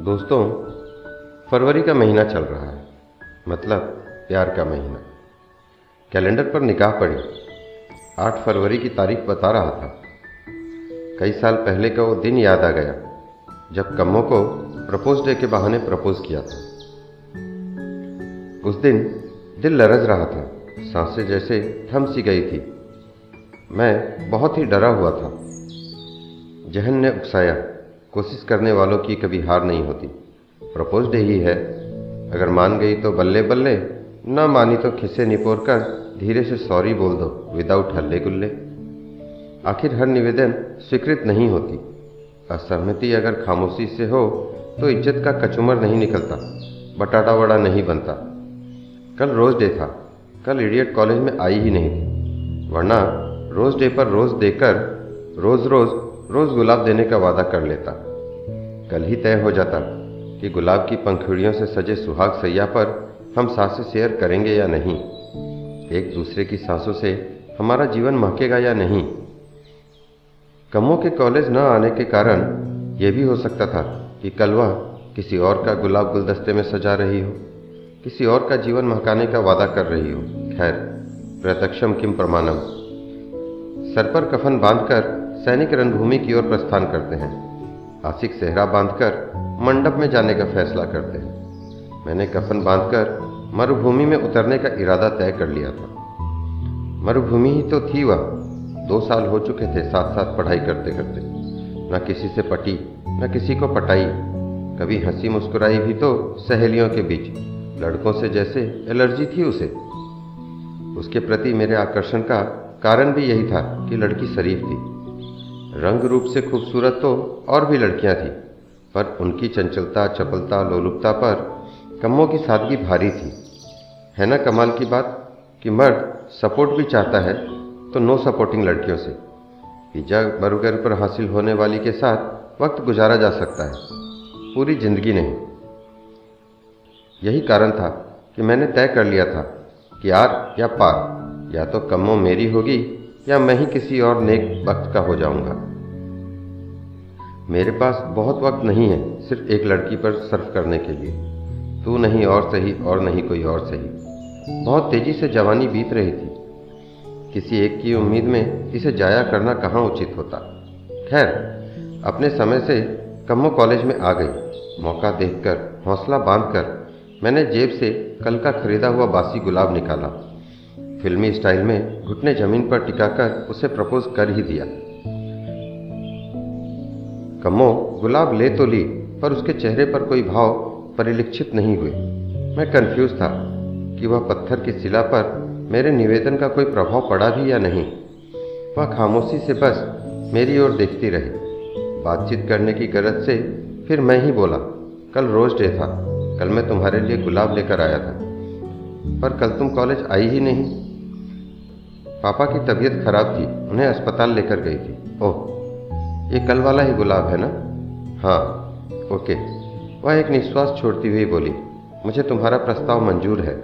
दोस्तों, फरवरी का महीना चल रहा है। मतलब प्यार का महीना। कैलेंडर पर निकाह पड़ी। आठ फरवरी की तारीख बता रहा था। कई साल पहले का वो दिन याद आ गया, जब कम्मों को प्रपोज डे के बहाने प्रपोज किया था। उस दिन दिल लरज रहा था। साँसें जैसे थम सी गई थी। मैं बहुत ही डरा हुआ था। जहन ने उकसाया। कोशिश करने वालों की कभी हार नहीं होती। प्रपोज डे ही है। अगर मान गई तो बल्ले बल्ले, न मानी तो खिस्से निपोर कर धीरे से सॉरी बोल दो विदाउट हल्ले गुल्ले आखिर हर निवेदन स्वीकृत नहीं होती। असहमति अगर खामोशी से हो तो इज़्ज़त का कचुमर नहीं निकलता, बटाटा वड़ा नहीं बनता। कल रोज डे था, कल इडियट कॉलेज में आई ही नहीं थी। वरना रोज डे पर रोज देकर, रोज रोज रोज गुलाब देने का वादा कर लेता। कल ही तय हो जाता कि गुलाब की पंखुड़ियों से सजे सुहाग सैया पर हम साँसें शेयर करेंगे या नहीं। एक दूसरे की सांसों से हमारा जीवन महकेगा या नहीं। कमों के कॉलेज न आने के कारण यह भी हो सकता था कि कल वह किसी और का गुलाब गुलदस्ते में सजा रही हो, किसी और का जीवन महकाने का वादा कर रही हो। खैर, प्रत्यक्षम किम प्रमाणम। सर पर कफन बांधकर सैनिक रणभूमि की ओर प्रस्थान करते हैं। आशिक सेहरा बांधकर मंडप में जाने का फैसला करते हैं। मैंने कफन बांधकर मरुभूमि में उतरने का इरादा तय कर लिया था। मरुभूमि ही तो थी वह। दो साल हो चुके थे साथ साथ पढ़ाई करते करते न किसी से पटी, न किसी को पटाई। कभी हँसी मुस्कुराई भी तो सहेलियों के बीच। लड़कों से जैसे एलर्जी थी उसे। उसके प्रति मेरे आकर्षण का कारण भी यही था कि लड़की शरीफ थी। रंग रूप से खूबसूरत तो और भी लड़कियाँ थीं, पर उनकी चंचलता, चपलता, लोलुपता पर कम्मों की सादगी भारी थी। है ना कमाल की बात कि मर्द सपोर्ट भी चाहता है तो नो सपोर्टिंग लड़कियों से। पिज्जा बर्गर पर हासिल होने वाली के साथ वक्त गुजारा जा सकता है, पूरी ज़िंदगी नहीं। यही कारण था कि मैंने तय कर लिया था कि आर या पार, या तो कम्मों मेरी होगी या मैं ही किसी और नेक वक्त का हो जाऊँगा। मेरे पास बहुत वक्त नहीं है सिर्फ़ एक लड़की पर सर्फ करने के लिए। तू नहीं और सही और नहीं कोई और सही। बहुत तेज़ी से जवानी बीत रही थी। किसी एक की उम्मीद में इसे जाया करना कहाँ उचित होता? खैर, अपने समय से कम्मो कॉलेज में आ गई। मौका देखकर, हौसला बांधकर मैंने जेब से कल का खरीदा हुआ बासी गुलाब निकाला। फिल्मी स्टाइल में घुटने ज़मीन पर टिकाकर उसे प्रपोज कर ही दिया। कमो, गुलाब ले तो ली, पर उसके चेहरे पर कोई भाव परिलक्षित नहीं हुए। मैं कंफ्यूज था कि वह पत्थर की शिला पर मेरे निवेदन का कोई प्रभाव पड़ा भी या नहीं। वह खामोशी से बस मेरी ओर देखती रही। बातचीत करने की गरज से फिर मैं ही बोला, कल रोज डे था, कल मैं तुम्हारे लिए गुलाब लेकर आया था, पर कल तुम कॉलेज आई ही नहीं। पापा की तबीयत खराब थी, उन्हें अस्पताल लेकर गई थी। ओह, ये कल वाला ही गुलाब है ना? हाँ ओके। वह एक निश्वास छोड़ती हुई बोली, मुझे तुम्हारा प्रस्ताव मंजूर है,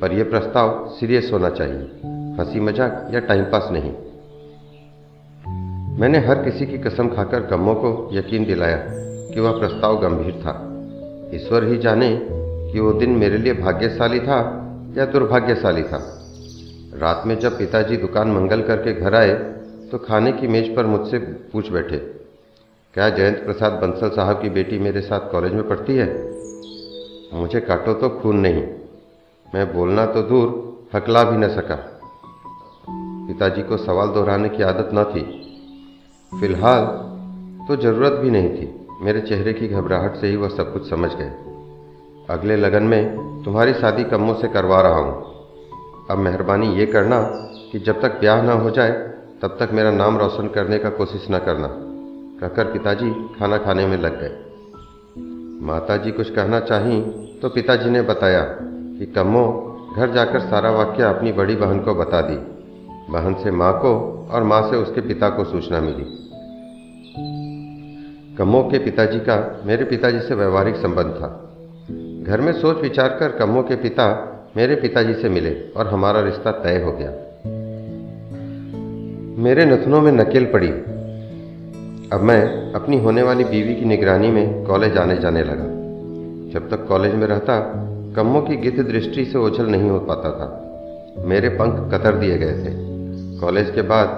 पर यह प्रस्ताव सीरियस होना चाहिए। हँसी मज़ाक या टाइम पास नहीं। मैंने हर किसी की कसम खाकर गमों को यकीन दिलाया कि वह प्रस्ताव गंभीर था। ईश्वर ही जाने कि वो दिन मेरे लिए भाग्यशाली था या दुर्भाग्यशाली था। रात में जब पिताजी दुकान मंगल करके घर आए तो खाने की मेज पर मुझसे पूछ बैठे, क्या जयंत प्रसाद बंसल साहब की बेटी मेरे साथ कॉलेज में पढ़ती है? मुझे काटो तो खून नहीं, मैं बोलना तो दूर, हकला भी न सका। पिताजी को सवाल दोहराने की आदत न थी। फ़िलहाल तो ज़रूरत भी नहीं थी, मेरे चेहरे की घबराहट से ही वह सब कुछ समझ गए। अगले लगन में तुम्हारी शादी कम्मों से करवा रहा हूँ अब मेहरबानी ये करना कि जब तक ब्याह ना हो जाए, तब तक मेरा नाम रोशन करने का कोशिश न करना। कहकर पिताजी खाना खाने में लग गए। माताजी कुछ कहना चाही तो पिताजी ने बताया कि कम्मो घर जाकर सारा वाक्य अपनी बड़ी बहन को बता दी। बहन से माँ को और माँ से उसके पिता को सूचना मिली। कम्मो के पिताजी का मेरे पिताजी से व्यवहारिक संबंध था। घर में सोच विचार कर कम्मो के पिता मेरे पिताजी से मिले और हमारा रिश्ता तय हो गया। मेरे नथनों में नकेल पड़ी। अब मैं अपनी होने वाली बीवी की निगरानी में कॉलेज आने जाने लगा। जब तक कॉलेज में रहता, कम्मों की गिद्ध दृष्टि से ओझल नहीं हो पाता था। मेरे पंख कतर दिए गए थे। कॉलेज के बाद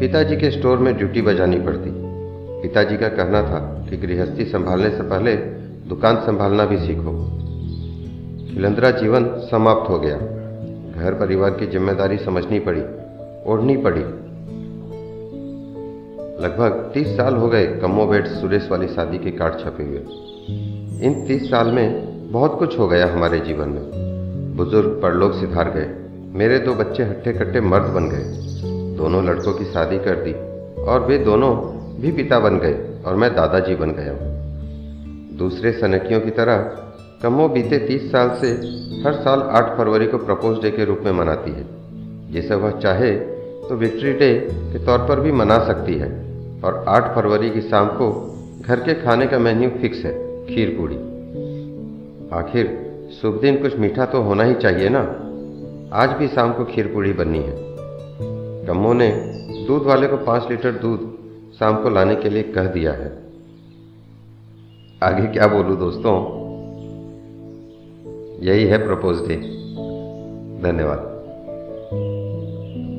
पिताजी के स्टोर में ड्यूटी बजानी पड़ती। पिताजी का कहना था कि गृहस्थी संभालने से पहले दुकान संभालना भी सीखो। खिलंदरा जीवन समाप्त हो गया। घर परिवार की ज़िम्मेदारी समझनी पड़ी, ओढ़नी पड़ी। लगभग तीस साल हो गए कम्मो बेट सुरेश वाली शादी के कार्ड छपे हुए इन तीस साल में बहुत कुछ हो गया हमारे जीवन में। बुज़ुर्ग परलोक सिधार गए। मेरे दो बच्चे हट्टे कट्टे मर्द बन गए। दोनों लड़कों की शादी कर दी और वे दोनों भी पिता बन गए और मैं दादाजी बन गया दूसरे सनकियों की तरह कम्मो बीते तीस साल से हर साल आठ फरवरी को प्रपोज डे के रूप में मनाती है। जिसे वह चाहे तो विक्ट्री डे के तौर पर भी मना सकती है। और 8 फरवरी की शाम को घर के खाने का मेन्यू फिक्स है, खीर पूड़ी। आखिर शुभ दिन कुछ मीठा तो होना ही चाहिए ना? आज भी शाम को खीर पूड़ी बननी है। कम्मो ने दूध वाले को पाँच लीटर दूध शाम को लाने के लिए कह दिया है। आगे क्या बोलूँ दोस्तों? यही है प्रपोज डे। धन्यवाद।